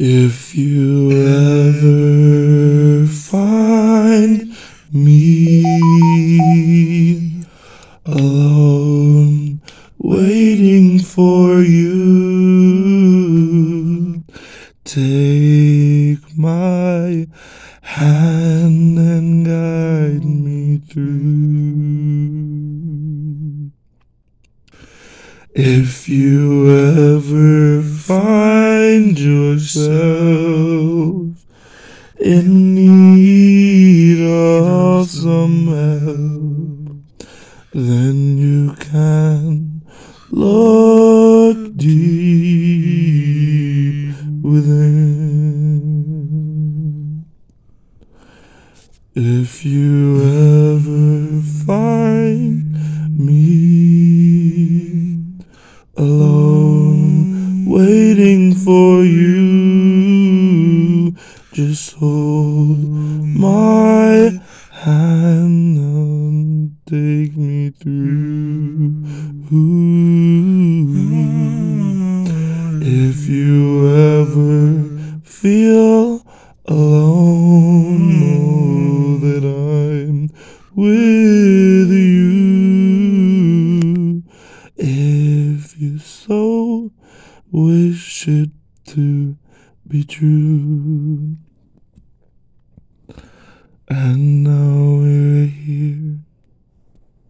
If you ever find me alone, waiting for you, take my hand and guide me through. If you ever find yourself in need of some help, then you can look deep within. If you ever find me waiting for you, just hold my hand and take me through. If you ever feel alone, know that I'm with you. If you so wish it to be true. And now